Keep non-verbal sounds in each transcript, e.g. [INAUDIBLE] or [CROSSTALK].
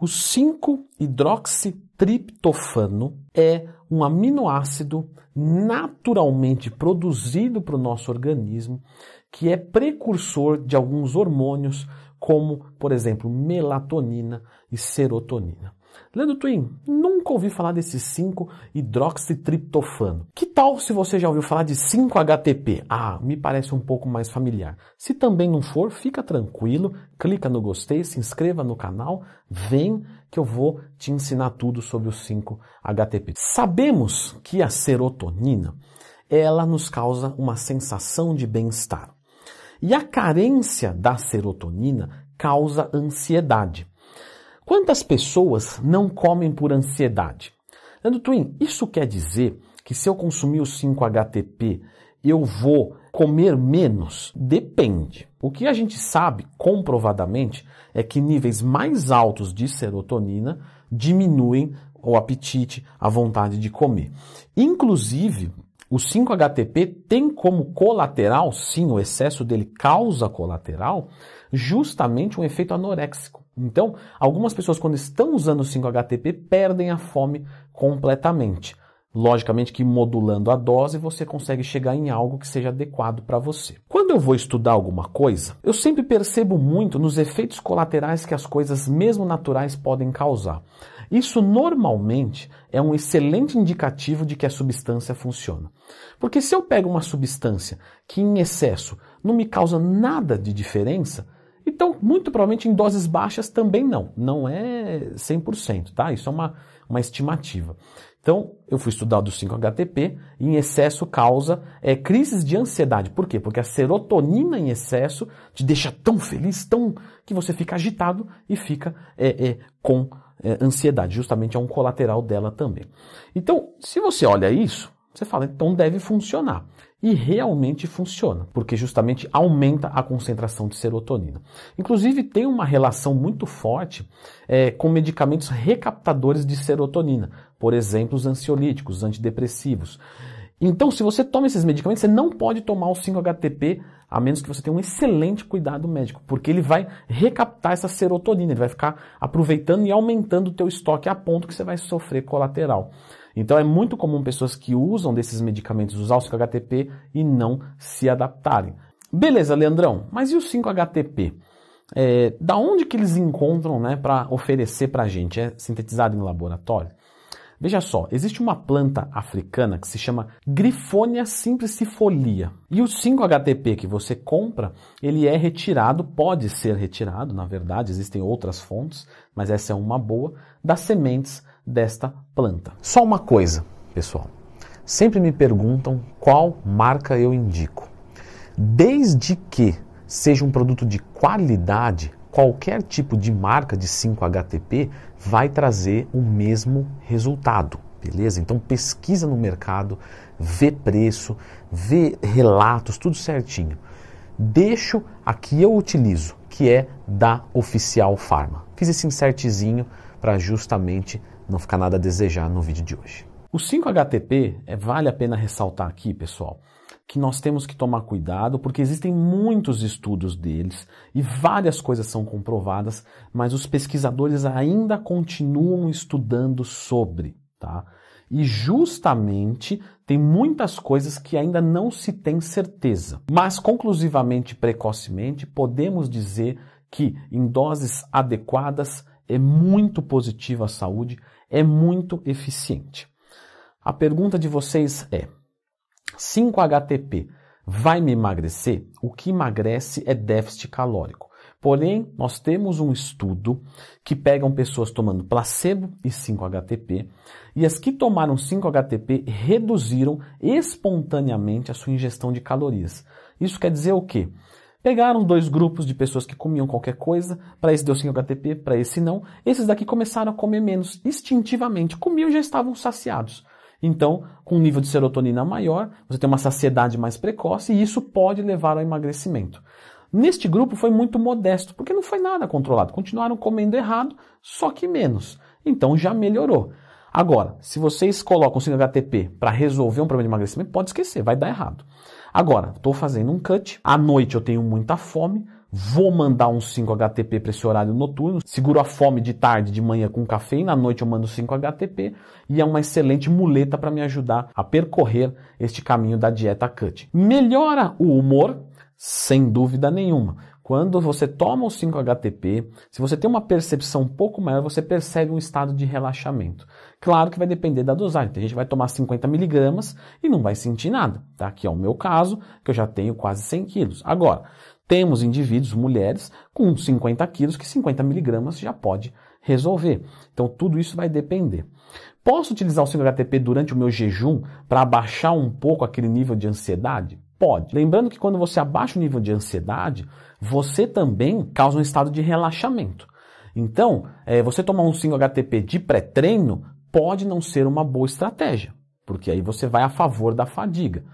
O 5-hidroxitriptofano é um aminoácido naturalmente produzido para o nosso organismo que é precursor de alguns hormônios, como, por exemplo, melatonina e serotonina. Leandro Twin, nunca ouvi falar desse 5-hidroxitriptofano. Que tal se você já ouviu falar de 5-HTP? Ah, me parece um pouco mais familiar. Se também não for, fica tranquilo, clica no gostei, se inscreva no canal, vem que eu vou te ensinar tudo sobre o 5-HTP. Sabemos que a serotonina, ela nos causa uma sensação de bem-estar. E a carência da serotonina causa ansiedade. Quantas pessoas não comem por ansiedade? Leandro Twin, isso quer dizer que se eu consumir o 5-HTP, eu vou comer menos? Depende. O que a gente sabe comprovadamente é que níveis mais altos de serotonina diminuem o apetite, a vontade de comer. Inclusive, o 5-HTP tem como colateral, sim, o excesso dele causa colateral, justamente um efeito anoréxico. Então, algumas pessoas, quando estão usando o 5-HTP, perdem a fome completamente. Logicamente que modulando a dose você consegue chegar em algo que seja adequado para você. Quando eu vou estudar alguma coisa, eu sempre percebo muito nos efeitos colaterais que as coisas, mesmo naturais, podem causar. Isso normalmente é um excelente indicativo de que a substância funciona. Porque se eu pego uma substância que em excesso não me causa nada de diferença, então, muito provavelmente em doses baixas também não. Não é 100%, tá? Isso é uma, uma estimativa. Então, eu fui estudar do 5-HTP e em excesso causa é, crises de ansiedade. Por quê? Porque a serotonina em excesso te deixa tão feliz, tão que você fica agitado e fica é, é, com é, ansiedade. Justamente é um colateral dela também. Então, se você olha isso, você fala, então deve funcionar. E realmente funciona, porque justamente aumenta a concentração de serotonina. Inclusive, tem uma relação muito forte é, com medicamentos recaptadores de serotonina, por exemplo, os ansiolíticos, os antidepressivos. Então, se você toma esses medicamentos, você não pode tomar o 5-HTP a menos que você tenha um excelente cuidado médico, porque ele vai recaptar essa serotonina, ele vai ficar aproveitando e aumentando o teu estoque a ponto que você vai sofrer colateral. Então é muito comum pessoas que usam desses medicamentos usar o 5-HTP e não se adaptarem. Beleza, Leandrão, mas e o 5-HTP? É, da onde que eles encontram né, para oferecer para a gente? É sintetizado em laboratório? Veja só, existe uma planta africana que se chama Grifonia simplicifolia. E o 5-HTP que você compra, ele é retirado, pode ser retirado, na verdade, existem outras fontes, mas essa é uma boa, das sementes desta planta. Só uma coisa, pessoal. Sempre me perguntam qual marca eu indico. Desde que seja um produto de qualidade, qualquer tipo de marca de 5-HTP vai trazer o mesmo resultado, beleza? Então pesquisa no mercado, vê preço, vê relatos, tudo certinho. Deixo a que eu utilizo, que é da Oficial Pharma. Fiz esse insertzinho para justamente não ficar nada a desejar no vídeo de hoje. O 5-HTP, é, vale a pena ressaltar aqui, pessoal, que nós temos que tomar cuidado porque existem muitos estudos deles e várias coisas são comprovadas, mas os pesquisadores ainda continuam estudando sobre, tá? E justamente tem muitas coisas que ainda não se tem certeza. Mas conclusivamente, precocemente, podemos dizer que em doses adequadas é muito positiva à saúde é muito eficiente. A pergunta de vocês é: 5-HTP vai me emagrecer? O que emagrece é déficit calórico. Porém, nós temos um estudo que pegam pessoas tomando placebo e 5-HTP, e as que tomaram 5-HTP reduziram espontaneamente a sua ingestão de calorias. Isso quer dizer o quê? Pegaram dois grupos de pessoas que comiam qualquer coisa, para esse deu 5-HTP, para esse não. Esses daqui começaram a comer menos, instintivamente. Comiam e já estavam saciados. Então, com um nível de serotonina maior, você tem uma saciedade mais precoce e isso pode levar ao emagrecimento. Neste grupo foi muito modesto, porque não foi nada controlado. Continuaram comendo errado, só que menos. Então já melhorou. Agora, se vocês colocam 5-HTP para resolver um problema de emagrecimento, pode esquecer, vai dar errado. Agora, estou fazendo um cut, à noite eu tenho muita fome, vou mandar um 5-HTP para esse horário noturno, seguro a fome de tarde, de manhã com café, e na noite eu mando 5-HTP, e é uma excelente muleta para me ajudar a percorrer este caminho da dieta cut. Melhora o humor, sem dúvida nenhuma. Quando você toma o 5-HTP, se você tem uma percepção um pouco maior, você percebe um estado de relaxamento. Claro que vai depender da dosagem. Tem gente que vai tomar 50 miligramas e não vai sentir nada, tá? Que é o meu caso, que eu já tenho quase 100 quilos. Agora, temos indivíduos, mulheres, com 50 quilos, que 50 miligramas já pode resolver. Então, tudo isso vai depender. Posso utilizar o 5-HTP durante o meu jejum para abaixar um pouco aquele nível de ansiedade? Pode. Lembrando que quando você abaixa o nível de ansiedade, você também causa um estado de relaxamento. Então, é, você tomar um 5-HTP de pré-treino pode não ser uma boa estratégia, porque aí você vai a favor da fadiga.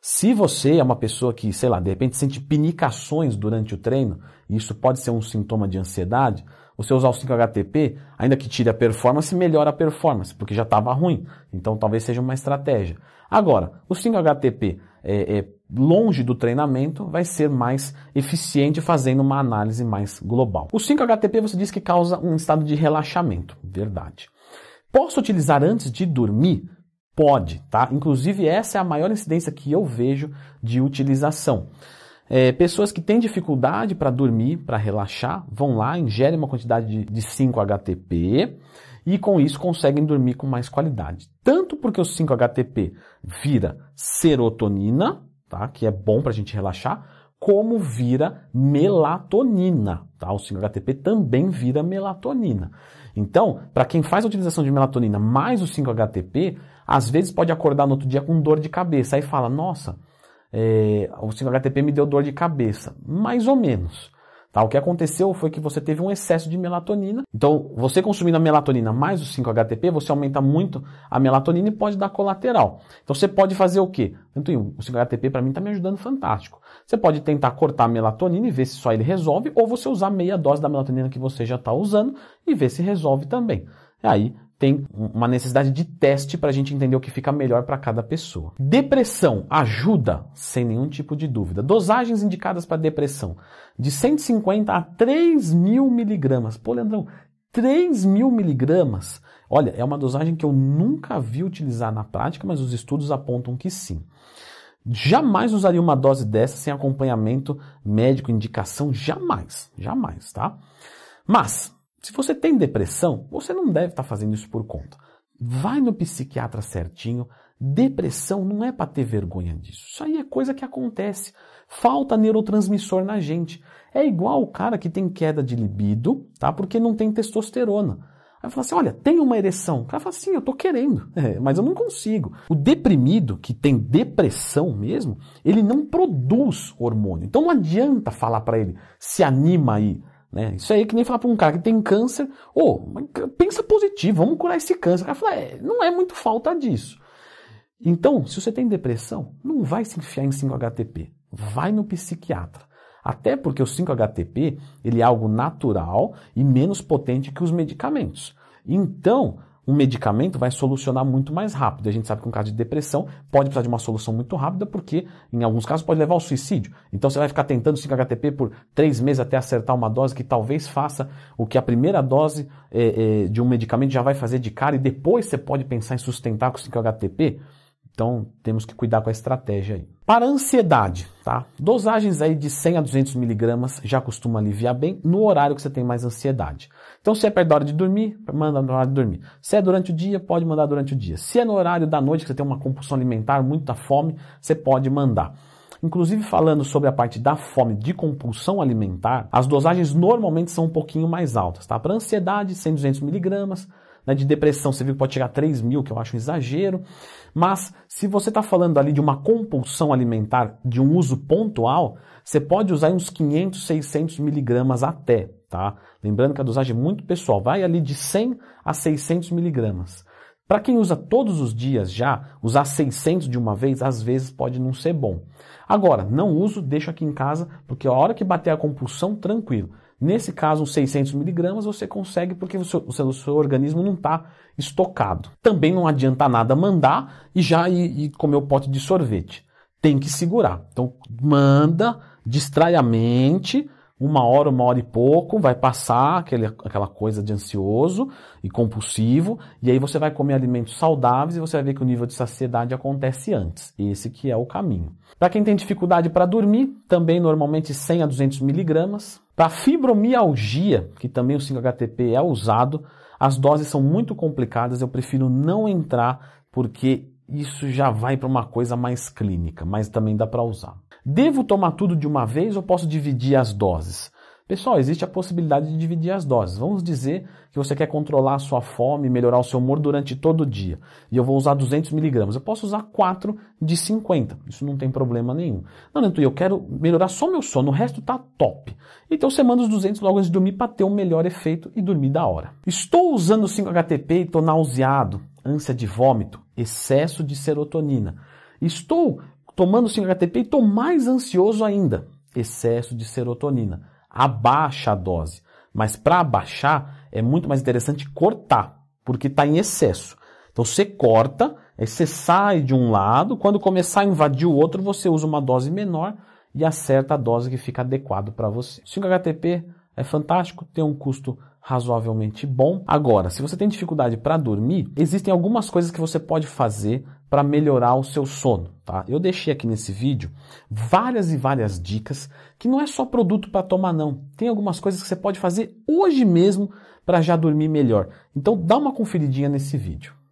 Se você é uma pessoa que, sei lá, de repente sente pinicações durante o treino, e isso pode ser um sintoma de ansiedade, você usar o 5-HTP, ainda que tire a performance, melhora a performance, porque já estava ruim. Então talvez seja uma estratégia. Agora, o 5-HTP é, é, longe do treinamento vai ser mais eficiente fazendo uma análise mais global. O 5-HTP você diz que causa um estado de relaxamento. Verdade. Posso utilizar antes de dormir? Pode, tá? Inclusive, essa é a maior incidência que eu vejo de utilização. É, pessoas que têm dificuldade para dormir, para relaxar, vão lá, ingerem uma quantidade de, de 5-HTP e com isso conseguem dormir com mais qualidade. Tanto porque o 5-HTP vira serotonina, tá? que é bom para a gente relaxar, como vira melatonina. Tá? O 5-HTP também vira melatonina. Então, para quem faz a utilização de melatonina mais o 5-HTP, às vezes pode acordar no outro dia com dor de cabeça. Aí fala, nossa, é, o 5-HTP me deu dor de cabeça. Mais ou menos. Tá? O que aconteceu foi que você teve um excesso de melatonina. Então, você consumindo a melatonina mais o 5-HTP, você aumenta muito a melatonina e pode dar colateral. Então, você pode fazer o quê? Tanto o 5-HTP para mim está me ajudando fantástico. Você pode tentar cortar a melatonina e ver se só ele resolve, ou você usar meia dose da melatonina que você já está usando e ver se resolve também. E aí, tem uma necessidade de teste para a gente entender o que fica melhor para cada pessoa. Depressão ajuda, sem nenhum tipo de dúvida. Dosagens indicadas para depressão de 150 a 3 mil miligramas. Pô, Leandrão, 3 mil miligramas. Olha, é uma dosagem que eu nunca vi utilizar na prática, mas os estudos apontam que sim. Jamais usaria uma dose dessa sem acompanhamento médico, indicação, jamais, jamais, tá? Mas se você tem depressão, você não deve estar fazendo isso por conta. Vai no psiquiatra certinho. Depressão não é para ter vergonha disso. Isso aí é coisa que acontece. Falta neurotransmissor na gente. É igual o cara que tem queda de libido, tá? Porque não tem testosterona. Aí fala assim: olha, tem uma ereção. O cara fala assim: eu tô querendo, [LAUGHS] é, mas eu não consigo. O deprimido, que tem depressão mesmo, ele não produz hormônio. Então não adianta falar para ele: se anima aí. Né? Isso aí é que nem falar para um cara que tem câncer, ô, oh, pensa positivo, vamos curar esse câncer. O cara fala, é, não é muito falta disso. Então, se você tem depressão, não vai se enfiar em 5-HTP, vai no psiquiatra. Até porque o 5-HTP ele é algo natural e menos potente que os medicamentos. Então, um medicamento vai solucionar muito mais rápido. A gente sabe que um caso de depressão pode precisar de uma solução muito rápida, porque em alguns casos pode levar ao suicídio. Então você vai ficar tentando 5-HTP por três meses até acertar uma dose que talvez faça o que a primeira dose é, é, de um medicamento já vai fazer de cara e depois você pode pensar em sustentar com 5-HTP. Então temos que cuidar com a estratégia aí. Para a ansiedade, tá? Dosagens aí de 100 a 200 miligramas já costuma aliviar bem no horário que você tem mais ansiedade. Então se é perto da hora de dormir, manda no horário de dormir. Se é durante o dia, pode mandar durante o dia. Se é no horário da noite que você tem uma compulsão alimentar, muita fome, você pode mandar. Inclusive falando sobre a parte da fome de compulsão alimentar, as dosagens normalmente são um pouquinho mais altas, tá? Para ansiedade, 100, 200 miligramas, né, de depressão, você viu que pode chegar a 3 mil, que eu acho um exagero. Mas se você está falando ali de uma compulsão alimentar de um uso pontual, você pode usar uns 500, 600 miligramas até, tá? Lembrando que a dosagem é muito pessoal, vai ali de 100 a 600 miligramas. Para quem usa todos os dias já, usar 600 de uma vez, às vezes pode não ser bom. Agora, não uso, deixo aqui em casa, porque a hora que bater a compulsão, tranquilo. Nesse caso, uns 600 miligramas você consegue porque o seu, o seu, o seu organismo não está estocado. Também não adianta nada mandar e já ir, ir comer o pote de sorvete. Tem que segurar. Então, manda, distrai a mente, uma hora, uma hora e pouco, vai passar aquele, aquela coisa de ansioso e compulsivo, e aí você vai comer alimentos saudáveis e você vai ver que o nível de saciedade acontece antes. Esse que é o caminho. Para quem tem dificuldade para dormir, também normalmente 100 a 200 miligramas. Para fibromialgia, que também o 5-HTP é usado, as doses são muito complicadas, eu prefiro não entrar porque isso já vai para uma coisa mais clínica, mas também dá para usar. Devo tomar tudo de uma vez ou posso dividir as doses? Pessoal, existe a possibilidade de dividir as doses. Vamos dizer que você quer controlar a sua fome, melhorar o seu humor durante todo o dia. E eu vou usar 200 miligramas. Eu posso usar 4 de 50. Isso não tem problema nenhum. Não, Neto, eu quero melhorar só meu sono. O resto tá top. Então você manda os 200 logo antes de dormir para ter um melhor efeito e dormir da hora. Estou usando 5-HTP e estou nauseado, ânsia de vômito, excesso de serotonina. Estou tomando 5-HTP e estou mais ansioso ainda. Excesso de serotonina. Abaixa a dose. Mas para abaixar é muito mais interessante cortar, porque está em excesso. Então você corta, aí você sai de um lado, quando começar a invadir o outro, você usa uma dose menor e acerta a dose que fica adequado para você. 5-HTP é fantástico, tem um custo razoavelmente bom. Agora, se você tem dificuldade para dormir, existem algumas coisas que você pode fazer para melhorar o seu sono, tá? Eu deixei aqui nesse vídeo várias e várias dicas que não é só produto para tomar não. Tem algumas coisas que você pode fazer hoje mesmo para já dormir melhor. Então dá uma conferidinha nesse vídeo.